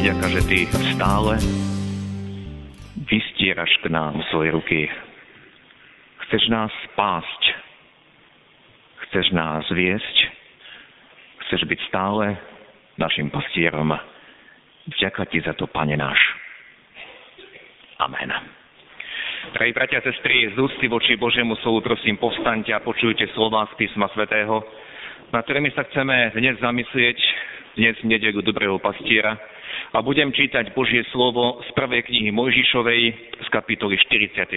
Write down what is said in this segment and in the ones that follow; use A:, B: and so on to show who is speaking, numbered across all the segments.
A: Vďaka, že Ty stále vystieraš k nám svoje ruky. Chceš nás spásť. Chceš nás viesť. Chceš byť stále našim pastierom. Vďaka Ti za to, Pane náš. Amen. Drahí bratia a sestry, z úcty voči Božiemu slovu prosím povstaňte a počujte slova z písma svätého, na ktorými sa chceme dnes zamyslieť, dnes v nedelu dobrého pastiera, a budem čítať Božie slovo z prvej knihy Mojžišovej z kapitoly 48,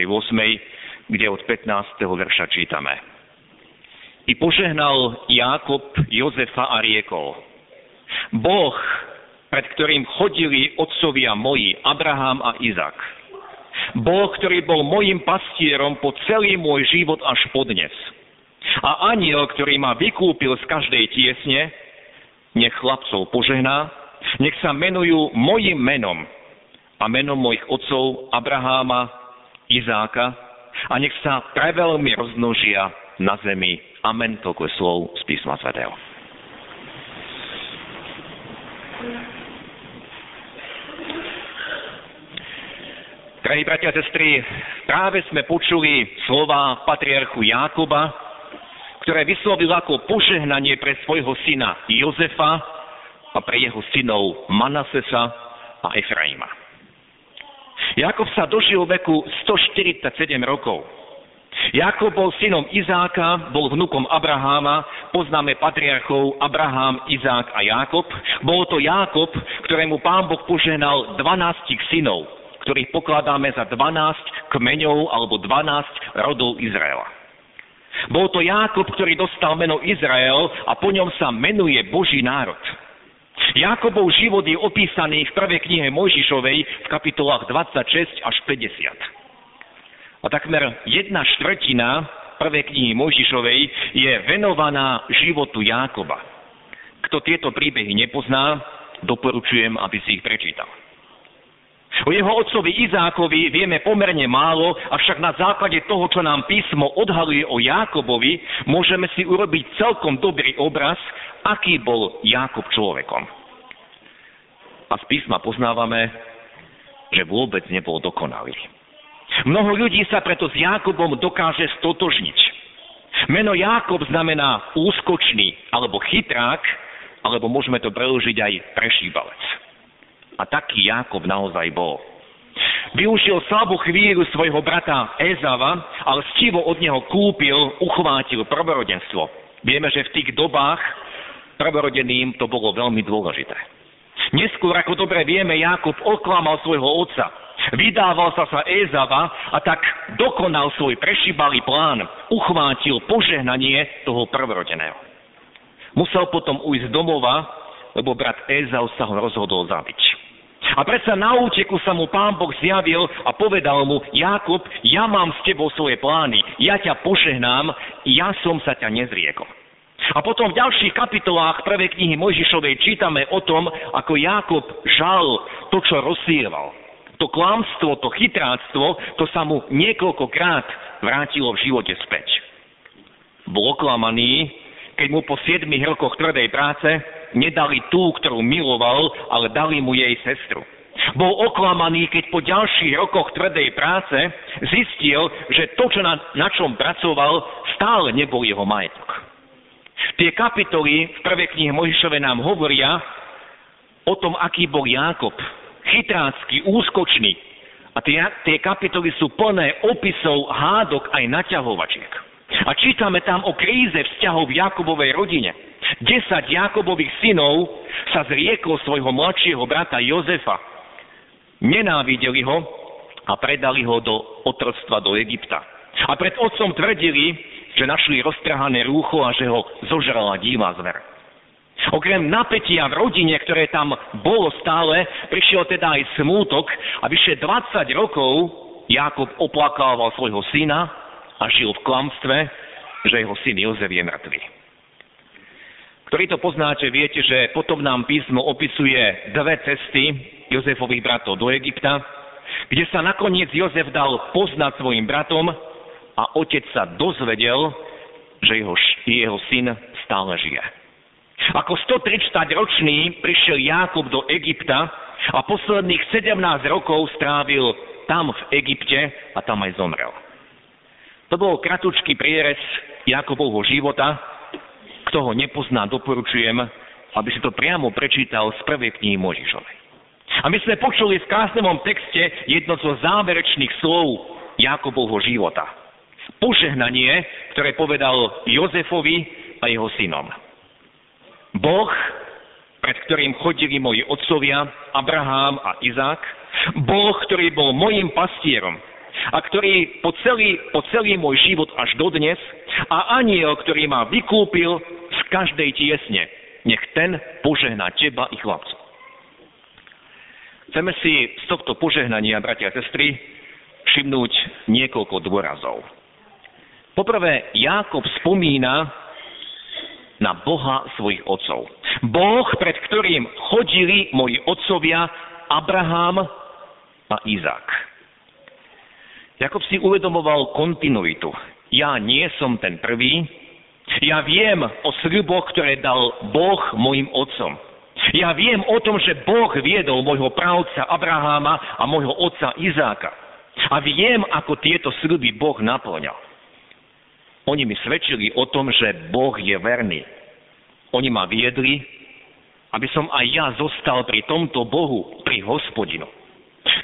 A: kde od 15. verša čítame. I požehnal Jákob Jozefa a riekol. Boh, pred ktorým chodili otcovia moji, Abraham a Izak. Boh, ktorý bol mojim pastierom po celý môj život až podnes. A aniel, ktorý ma vykúpil z každej tiesne, nech chlapcov požehná, nech sa menujú mojim menom a menom mojich otcov Abraháma, Izáka a nech sa preveľmi rozmnožia na zemi. Amen, toľko slov z písma svätého. Drahí bratia a sestry, práve sme počuli slova patriarchu Jákoba, ktoré vyslovil ako požehnanie pre svojho syna Jozefa, a pre jeho synov Manasesa a Efraima. Jakob sa dožil veku 147 rokov. Jakob bol synom Izáka, bol vnukom Abraháma, poznáme patriarchov Abraham, Izák a Jakob. Bol to Jakob, ktorému pán Boh poženal 12 synov, ktorých pokladáme za 12 kmeňov alebo 12 rodov Izraela. Bol to Jákob, ktorý dostal meno Izrael a po ňom sa menuje Boží národ. Jakobov život je opísaný v prvej knihe Mojžišovej v kapitolách 26 až 50. A takmer jedna štvrtina prvej knihy Mojžišovej je venovaná životu Jákoba. Kto tieto príbehy nepozná, doporučujem, aby si ich prečítal. O jeho otcovi Izákovi vieme pomerne málo, avšak na základe toho, čo nám písmo odhaluje o Jákobovi, môžeme si urobiť celkom dobrý obraz, aký bol Jákob človekom. A z písma poznávame, že vôbec nebol dokonalý. Mnoho ľudí sa preto s Jákobom dokáže stotožniť. Meno Jákob znamená úskočný alebo chytrák, alebo môžeme to preložiť aj prešíbalec. A taký Jákob naozaj bol. Využil slabú chvíľu svojho brata Ezava, ale stivo od neho kúpil, uchvátil prvorodenstvo. Vieme, že v tých dobách prvorodeným to bolo veľmi dôležité. Neskôr, ako dobre vieme, Jakob oklamal svojho otca. Vydával sa sa Ezava a tak dokonal svoj prešibalý plán. Uchvátil požehnanie toho prvorodeného. Musel potom ujsť domova, lebo brat Ezau sa ho rozhodol zabiť. A predsa na úteku sa mu pán Boh zjavil a povedal mu, Jakob, ja mám s tebou svoje plány, ja ťa požehnám, ja som sa ťa nezriekol. A potom v ďalších kapitolách prvej knihy Mojžišovej čítame o tom, ako Jakob žal to, čo rozsieval. To klamstvo, to chytráctvo, to sa mu niekoľkokrát vrátilo v živote späť. Bol oklamaný, keď mu po 7 rokoch tvrdej práce nedali tú, ktorú miloval, ale dali mu jej sestru. Bol oklamaný, keď po ďalších rokoch tvrdej práce zistil, že to, čo na, na čom pracoval, stále nebol jeho majetok. Tie kapitoly v prvej knihe Mojžišove nám hovoria o tom, aký bol Jákob. Chytrácky, úskočný. A tie, tie kapitoly sú plné opisov hádok aj naťahovačiek. A čítame tam o kríze vzťahov v Jakobovej rodine. Desať Jakobových synov sa zrieklo svojho mladšieho brata Jozefa. Nenávideli ho a predali ho do otroctva do Egypta. A pred otcom tvrdili, že našli roztrhané rúcho a že ho zožrala divá zver. Okrem napätia v rodine, ktoré tam bolo stále, prišiel teda aj smútok a vyše 20 rokov Jakob oplakával svojho syna a žil v klamstve, že jeho syn Jozef je mŕtvy. Ktorí to poznáte, viete, že potom nám písmo opisuje dve cesty Jozefových bratov do Egypta, kde sa nakoniec Jozef dal poznať svojim bratom a otec sa dozvedel, že jeho, jeho syn stále žije. Ako 130 ročný prišiel Jákob do Egypta a posledných 17 rokov strávil tam v Egypte a tam aj zomrel. To bol kratučký prierez Jakobovho života. Kto ho nepozná, doporučujem, aby si to priamo prečítal z prvej knihy Možišovej. A my sme počuli v krásnom texte jedno zo záverečných slov Jakobovho života. Požehnanie, ktoré povedal Jozefovi a jeho synom. Boh, pred ktorým chodili moji otcovia, Abraham a Izák, Boh, ktorý bol mojim pastierom a ktorý po celý, po celý môj život až dodnes a aniel, ktorý ma vykúpil z každej tiesne, nech ten požehná teba i chlapcov. Chceme si z tohto požehnania, bratia a sestry, všimnúť niekoľko dôrazov. Poprvé, Jákob spomína na Boha svojich otcov. Boh, pred ktorým chodili moji otcovia Abraham a Izák. Jakob si uvedomoval kontinuitu. Ja nie som ten prvý, ja viem o sľuboch, ktoré dal Boh mojim otcom. Ja viem o tom, že Boh viedol môjho právca Abraháma a môjho otca Izáka. A viem, ako tieto sľuby Boh naplňal. Oni mi svedčili o tom, že Boh je verný. Oni ma viedli, aby som aj ja zostal pri tomto Bohu, pri hospodinu.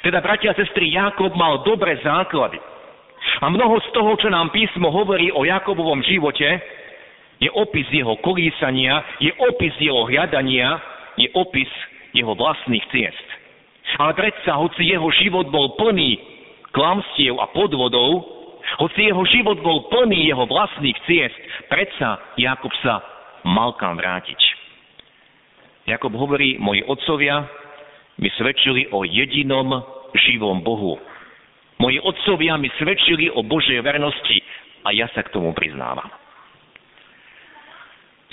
A: Teda, bratia a sestry, Jakob mal dobré základy. A mnoho z toho, čo nám písmo hovorí o Jakobovom živote, je opis jeho kolísania, je opis jeho hľadania, je opis jeho vlastných ciest. Ale predsa, hoci jeho život bol plný klamstiev a podvodov, hoci jeho život bol plný jeho vlastných ciest, predsa Jakob sa mal kam vrátiť. Jakob hovorí, moji otcovia mi svedčili o jedinom živom Bohu. Moji otcovia mi svedčili o Božej vernosti a ja sa k tomu priznávam.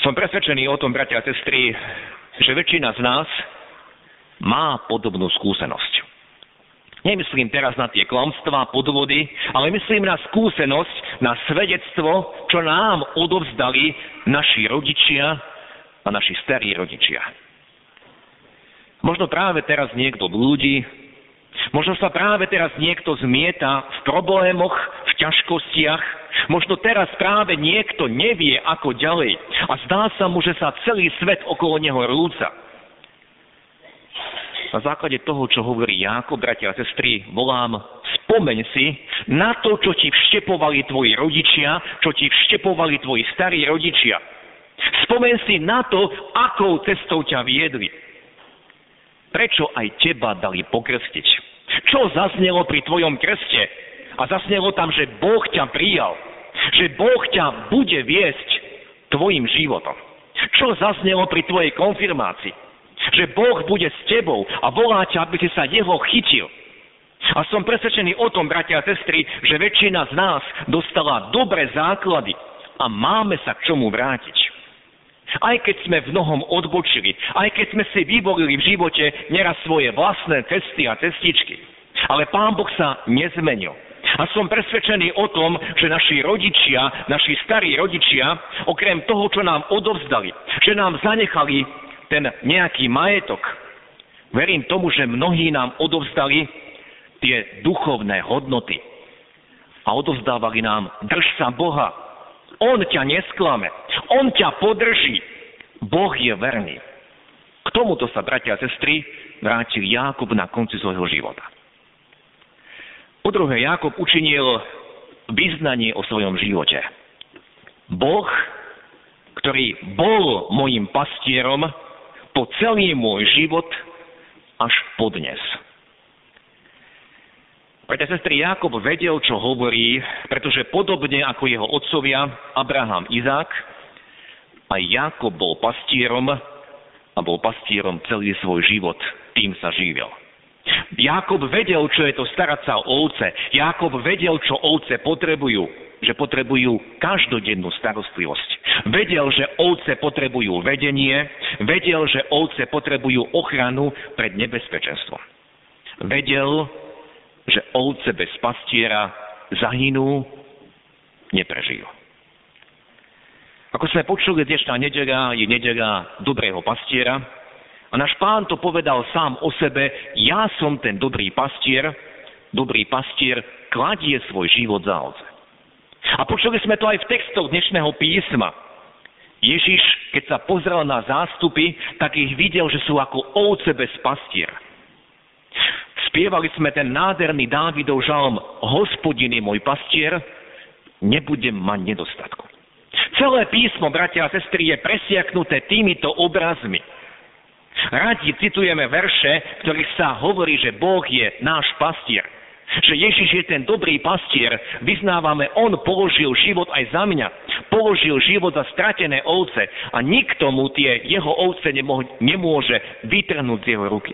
A: Som presvedčený o tom, bratia a sestry, že väčšina z nás má podobnú skúsenosť. Nemyslím teraz na tie klamstvá, podvody, ale myslím na skúsenosť, na svedectvo, čo nám odovzdali naši rodičia a naši starí rodičia. Možno práve teraz niekto blúdi, možno sa práve teraz niekto zmieta v problémoch, v ťažkostiach, možno teraz práve niekto nevie, ako ďalej a zdá sa mu, že sa celý svet okolo neho rúca na základe toho, čo hovorí Jákob, bratia a sestry, volám, spomeň si na to, čo ti vštepovali tvoji rodičia, čo ti vštepovali tvoji starí rodičia. Spomeň si na to, akou cestou ťa viedli. Prečo aj teba dali pokrstiť? Čo zaznelo pri tvojom krste? A zaznelo tam, že Boh ťa prijal. Že Boh ťa bude viesť tvojim životom. Čo zaznelo pri tvojej konfirmácii? Že Boh bude s tebou a volá ťa, aby si sa jeho chytil. A som presvedčený o tom, bratia a sestry, že väčšina z nás dostala dobré základy a máme sa k čomu vrátiť. Aj keď sme v mnohom odbočili, aj keď sme si vyvolili v živote neraz svoje vlastné cesty a cestičky. Ale Pán Boh sa nezmenil. A som presvedčený o tom, že naši rodičia, naši starí rodičia, okrem toho, čo nám odovzdali, že nám zanechali ten nejaký majetok, verím tomu, že mnohí nám odovzdali tie duchovné hodnoty. A odovzdávali nám, drž sa Boha. On ťa nesklame. On ťa podrží. Boh je verný. K tomuto sa, bratia a sestry, vrátil Jákob na konci svojho života. Po druhé, Jákob učinil vyznanie o svojom živote. Boh, ktorý bol mojim pastierom, po celý môj život až po dnes. Preto sestry Jakob vedel, čo hovorí, pretože podobne ako jeho otcovia Abraham, Izák, aj Jakob bol pastierom a bol pastierom celý svoj život. Tým sa živil. Jakob vedel, čo je to starať sa o ovce. Jakob vedel, čo ovce potrebujú. Že potrebujú každodennú starostlivosť. Vedel, že ovce potrebujú vedenie. Vedel, že ovce potrebujú ochranu pred nebezpečenstvom. Vedel, že ovce bez pastiera zahynú, neprežijú. Ako sme počuli, dnešná nedela je nedela dobrého pastiera, a náš pán to povedal sám o sebe, ja som ten dobrý pastier, dobrý pastier kladie svoj život za ovce. A počuli sme to aj v textoch dnešného písma. Ježiš, keď sa pozrel na zástupy, tak ich videl, že sú ako ovce bez pastiera. Spievali sme ten nádherný Dávidov žalm Hospodin môj pastier, nebudem mať nedostatku. Celé písmo, bratia a sestry, je presiaknuté týmito obrazmi. Radi citujeme verše, ktorých sa hovorí, že Boh je náš pastier. Že Ježiš je ten dobrý pastier. Vyznávame, On položil život aj za mňa. Položil život za stratené ovce a nikto mu tie jeho ovce nemôže vytrhnúť z jeho ruky.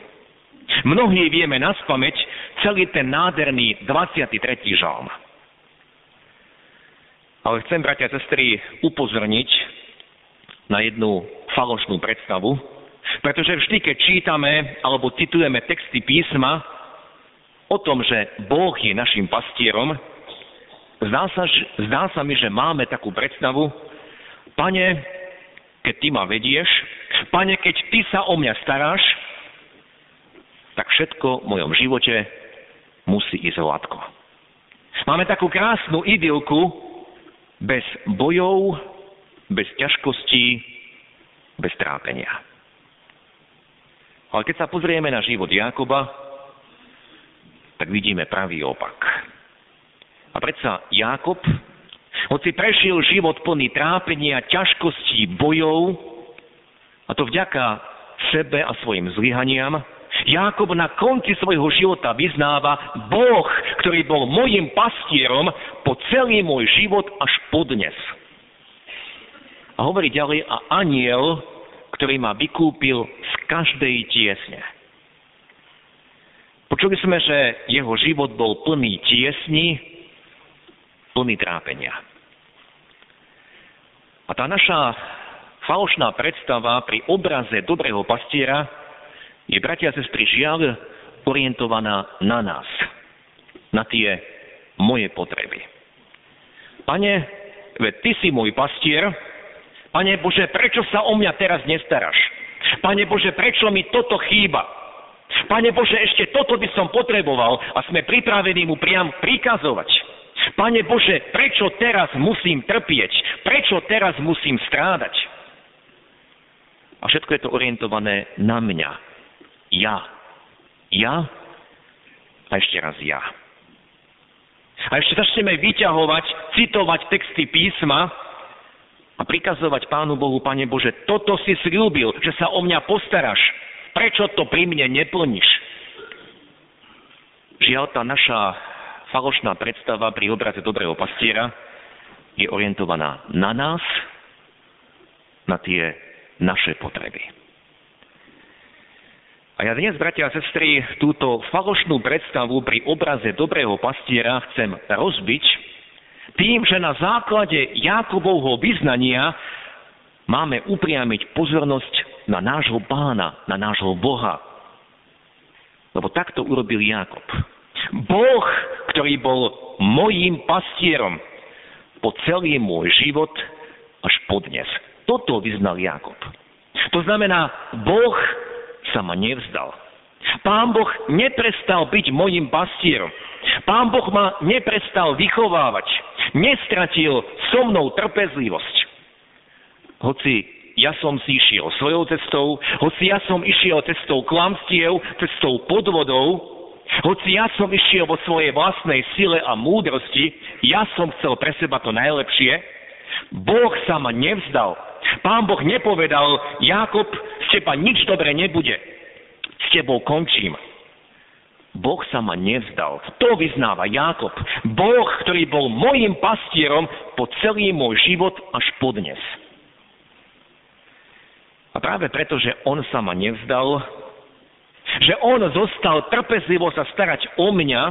A: Mnohí vieme na spameť celý ten nádherný 23. žalm. Ale chcem, bratia a sestry, upozorniť na jednu falošnú predstavu, pretože vždy, keď čítame alebo citujeme texty písma o tom, že Boh je našim pastierom, zdá sa, zdá sa mi, že máme takú predstavu, pane, keď ty ma vedieš, pane, keď ty sa o mňa staráš, tak všetko v mojom živote musí ísť hladko. Máme takú krásnu idylku bez bojov, bez ťažkostí, bez trápenia. Ale keď sa pozrieme na život Jakoba, tak vidíme pravý opak. A predsa Jakob, hoci prešiel život plný trápenia, ťažkostí, bojov, a to vďaka sebe a svojim zlyhaniam, Jakob na konci svojho života vyznáva Boh, ktorý bol mojim pastierom po celý môj život až podnes. A hovorí ďalej, a aniel, ktorý ma vykúpil z každej tiesne. Počuli sme, že jeho život bol plný tiesni, plný trápenia. A tá naša falošná predstava pri obraze dobrého pastiera je, bratia a sestry, žiaľ orientovaná na nás, na tie moje potreby. Pane, veď ty si môj pastier, Pane Bože, prečo sa o mňa teraz nestaráš? Pane Bože, prečo mi toto chýba? Pane Bože, ešte toto by som potreboval a sme pripravení mu priam prikazovať. Pane Bože, prečo teraz musím trpieť? Prečo teraz musím strádať? A všetko je to orientované na mňa. Ja. Ja a ešte raz ja. A ešte začneme vyťahovať, citovať texty písma, a prikazovať Pánu Bohu, Pane Bože, toto si slúbil, že sa o mňa postaráš. Prečo to pri mne neplníš? Žiaľ, tá naša falošná predstava pri obraze dobrého pastiera je orientovaná na nás, na tie naše potreby. A ja dnes, bratia a sestry, túto falošnú predstavu pri obraze dobrého pastiera chcem rozbiť tým, že na základe Jakobovho vyznania máme upriamiť pozornosť na nášho pána, na nášho Boha. Lebo takto urobil Jakob. Boh, ktorý bol mojím pastierom po celý môj život až podnes. Toto vyznal Jakob. To znamená, Boh sa ma nevzdal. Pán Boh neprestal byť mojim pastierom. Pán Boh ma neprestal vychovávať nestratil so mnou trpezlivosť. Hoci ja som si išiel svojou cestou, hoci ja som išiel cestou klamstiev, cestou podvodov, hoci ja som išiel vo svojej vlastnej sile a múdrosti, ja som chcel pre seba to najlepšie, Boh sa ma nevzdal. Pán Boh nepovedal, Jakob, z teba nič dobre nebude. S tebou končím. Boh sa ma nevzdal. To vyznáva Jákob. Boh, ktorý bol mojim pastierom po celý môj život až podnes. A práve preto, že on sa ma nevzdal, že on zostal trpezlivo sa starať o mňa,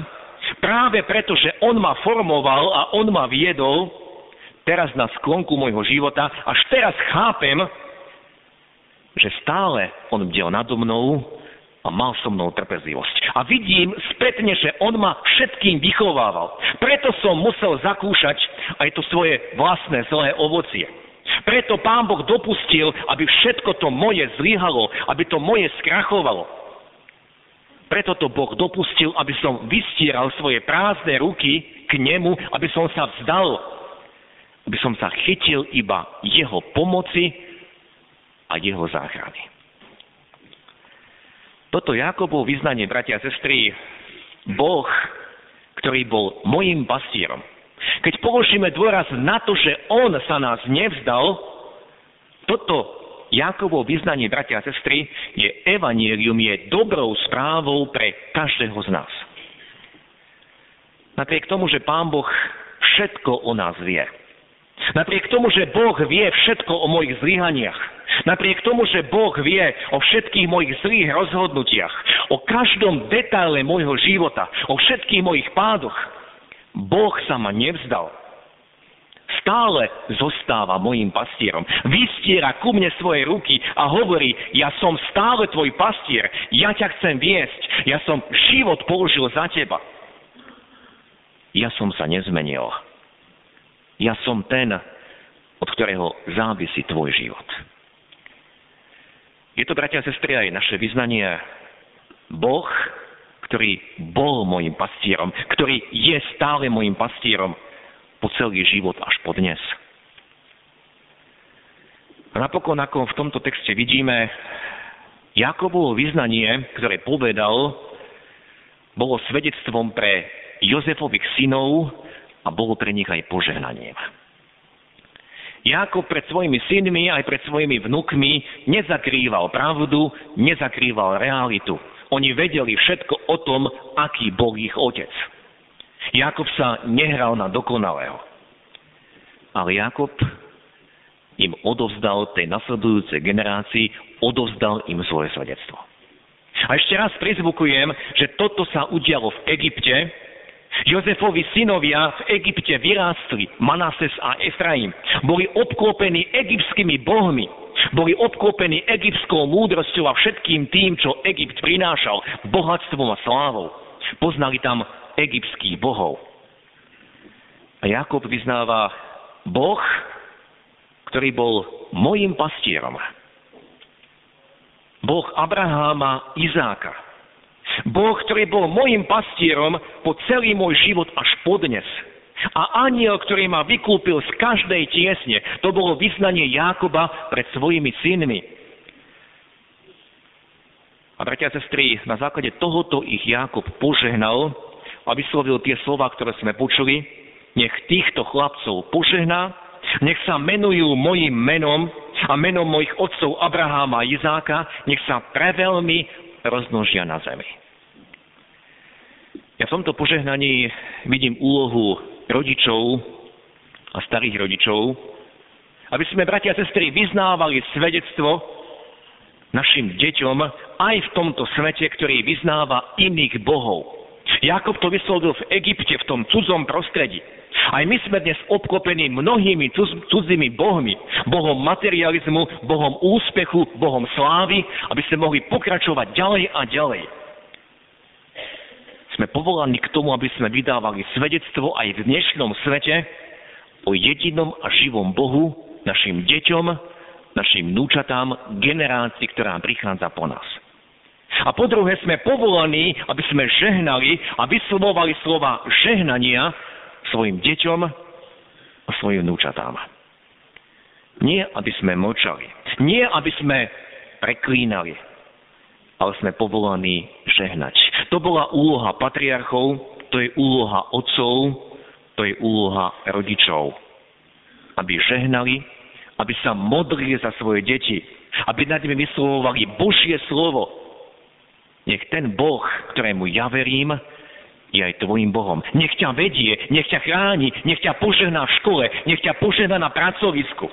A: práve preto, že on ma formoval a on ma viedol, teraz na sklonku môjho života, až teraz chápem, že stále on bdel nado mnou a mal so mnou trpezlivosť. A vidím spätne, že on ma všetkým vychovával. Preto som musel zakúšať aj to svoje vlastné zlé ovocie. Preto pán Boh dopustil, aby všetko to moje zlyhalo, aby to moje skrachovalo. Preto to Boh dopustil, aby som vystieral svoje prázdne ruky k nemu, aby som sa vzdal, aby som sa chytil iba jeho pomoci a jeho záchrany. Toto Jakobov vyznanie, bratia a sestry, Boh, ktorý bol mojim pastierom. Keď položíme dôraz na to, že On sa nás nevzdal, toto Jakovo vyznanie, bratia a sestry, je evanielium, je dobrou správou pre každého z nás. Napriek tomu, že Pán Boh všetko o nás vie. Napriek tomu, že Boh vie všetko o mojich zlyhaniach, Napriek tomu, že Boh vie o všetkých mojich zlých rozhodnutiach, o každom detaile môjho života, o všetkých mojich pádoch, Boh sa ma nevzdal. Stále zostáva mojim pastierom. Vystiera ku mne svoje ruky a hovorí, ja som stále tvoj pastier, ja ťa chcem viesť, ja som život položil za teba. Ja som sa nezmenil. Ja som ten, od ktorého závisí tvoj život. Je to, bratia a sestry, aj naše vyznanie. Boh, ktorý bol môjim pastierom, ktorý je stále môjim pastierom po celý život až po dnes. A napokon, ako v tomto texte vidíme, Jakobovo vyznanie, ktoré povedal, bolo svedectvom pre Jozefových synov a bolo pre nich aj požehnaním. Jakob pred svojimi synmi aj pred svojimi vnukmi nezakrýval pravdu, nezakrýval realitu. Oni vedeli všetko o tom, aký bol ich otec. Jakob sa nehral na dokonalého. Ale Jakob im odovzdal tej nasledujúcej generácii, odovzdal im svoje svedectvo. A ešte raz prizvukujem, že toto sa udialo v Egypte, Jozefovi synovia v Egypte vyrástli, Manases a Efraim. Boli obklopení egyptskými bohmi. Boli obklopení egyptskou múdrosťou a všetkým tým, čo Egypt prinášal, bohatstvom a slávou. Poznali tam egyptských bohov. A Jakob vyznáva Boh, ktorý bol mojim pastierom. Boh Abraháma, Izáka, Boh, ktorý bol mojim pastierom po celý môj život až podnes. A aniel, ktorý ma vykúpil z každej tiesne, to bolo vyznanie Jákoba pred svojimi synmi. A bratia a sestry, na základe tohoto ich Jákob požehnal a vyslovil tie slova, ktoré sme počuli. Nech týchto chlapcov požehná, nech sa menujú mojim menom a menom mojich otcov Abraháma a Izáka, nech sa preveľmi rozmnožia na zemi. Ja v tomto požehnaní vidím úlohu rodičov a starých rodičov, aby sme, bratia a sestry, vyznávali svedectvo našim deťom aj v tomto svete, ktorý vyznáva iných bohov. Jakob to vyslovil v Egypte, v tom cudzom prostredí. Aj my sme dnes obklopení mnohými cudzými bohmi. Bohom materializmu, Bohom úspechu, Bohom slávy, aby sme mohli pokračovať ďalej a ďalej. Sme povolaní k tomu, aby sme vydávali svedectvo aj v dnešnom svete o jedinom a živom Bohu, našim deťom, našim núčatám, generácii, ktorá prichádza po nás. A po druhé sme povolaní, aby sme žehnali a vyslovovali slova žehnania svojim deťom a svojim núčatám. Nie, aby sme mlčali. Nie, aby sme preklínali. Ale sme povolaní žehnať. To bola úloha patriarchov, to je úloha otcov, to je úloha rodičov. Aby žehnali, aby sa modlili za svoje deti, aby nad nimi vyslovovali Božie slovo. Nech ten Boh, ktorému ja verím, je aj tvojim Bohom. Nech ťa vedie, nech ťa chráni, nech ťa požehná v škole, nech ťa požehná na pracovisku.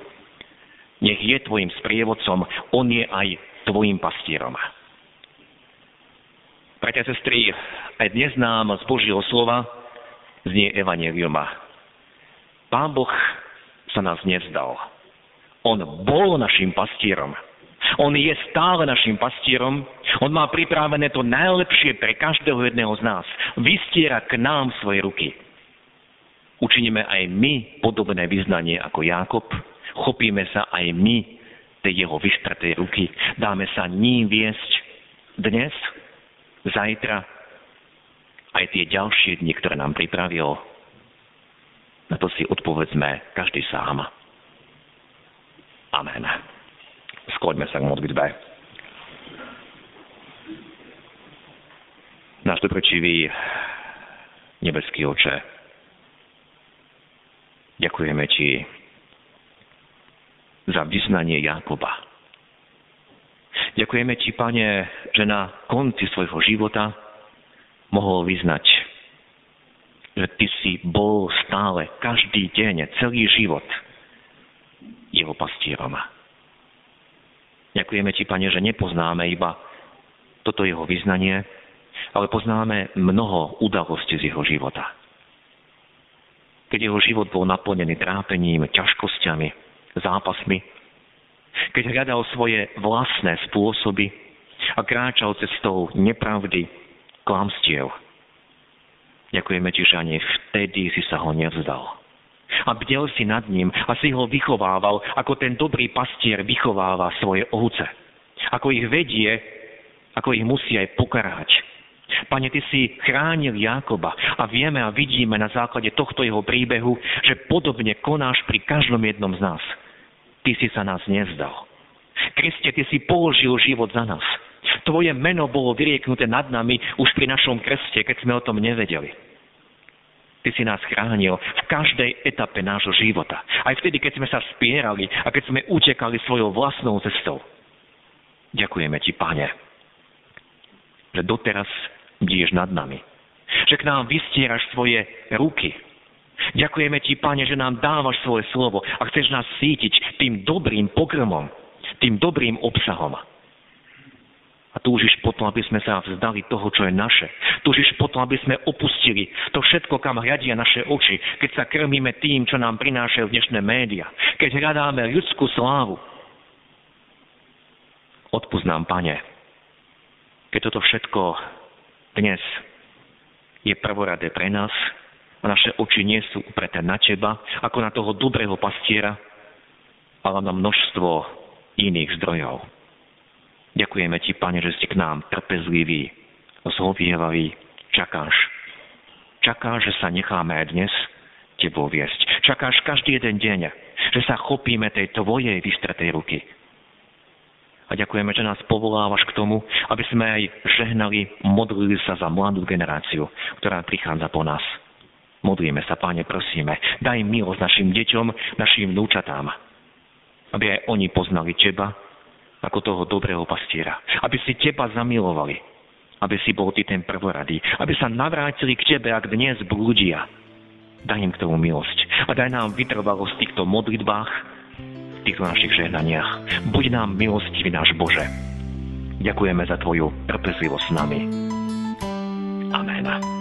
A: nech je tvojim sprievodcom, on je aj tvojim pastierom. Bratia a sestry, aj dnes nám z Božieho slova znie Evangeliuma. Pán Boh sa nás nevzdal. On bol našim pastierom. On je stále našim pastierom. On má pripravené to najlepšie pre každého jedného z nás. Vystiera k nám svoje ruky. Učiníme aj my podobné vyznanie ako Jákob. Chopíme sa aj my tej jeho vystratej ruky. Dáme sa ním viesť dnes, zajtra, aj tie ďalšie dni, ktoré nám pripravil. Na to si odpovedzme každý sám. Amen. Skloďme sa k modlitbe. Náš dobročivý nebeský oče, ďakujeme Ti za vyznanie Jakoba. Ďakujeme Ti, Pane, že na konci svojho života mohol vyznať, že Ty si bol stále, každý deň, celý život jeho pastierom. Ďakujeme Ti, Pane, že nepoznáme iba toto jeho vyznanie, ale poznáme mnoho udalostí z jeho života. Keď jeho život bol naplnený trápením, ťažkosťami, zápasmi, keď hľadal svoje vlastné spôsoby a kráčal cestou nepravdy, klamstiev. Ďakujeme Ti, že ani vtedy si sa ho nevzdal. A bdel si nad ním a si ho vychovával, ako ten dobrý pastier vychováva svoje ovce. Ako ich vedie, ako ich musí aj pokarhať. Pane, Ty si chránil Jákoba a vieme a vidíme na základe tohto jeho príbehu, že podobne konáš pri každom jednom z nás. Ty si sa nás nevzdal. Kriste, Ty si položil život za nás. Tvoje meno bolo vyrieknuté nad nami už pri našom krste, keď sme o tom nevedeli. Ty si nás chránil v každej etape nášho života. Aj vtedy, keď sme sa spierali a keď sme utekali svojou vlastnou cestou. Ďakujeme Ti, Pane, že doteraz bdieš nad nami. Že k nám vystieraš svoje ruky. Ďakujeme Ti, Pane, že nám dávaš svoje slovo a chceš nás sítiť tým dobrým pokrmom, tým dobrým obsahom. A túžiš potom, aby sme sa vzdali toho, čo je naše. Túžiš potom, aby sme opustili to všetko, kam hľadia naše oči, keď sa krmíme tým, čo nám prinášajú dnešné médiá. Keď hľadáme ľudskú slávu. Odpust nám, Pane, keď toto všetko dnes je prvoradé pre nás a naše oči nie sú upreté na Teba, ako na toho dobrého pastiera, ale na množstvo iných zdrojov. Ďakujeme Ti, Pane, že si k nám trpezlivý, zhovievavý, čakáš. Čakáš, že sa necháme aj dnes Tebou viesť. Čakáš každý jeden deň, že sa chopíme tej Tvojej vystretej ruky. A ďakujeme, že nás povolávaš k tomu, aby sme aj žehnali, modlili sa za mladú generáciu, ktorá prichádza po nás. Modlíme sa, Páne, prosíme, daj milosť našim deťom, našim vnúčatám, aby aj oni poznali Teba, ako toho dobrého pastiera. Aby si teba zamilovali. Aby si bol ty ten prvoradý. Aby sa navrátili k tebe, ak dnes blúdia. Daj im k tomu milosť. A daj nám vytrvalosť v týchto modlitbách, v týchto našich žehnaniach. Buď nám milostivý náš Bože. Ďakujeme za Tvoju trpezlivosť s nami. Amen.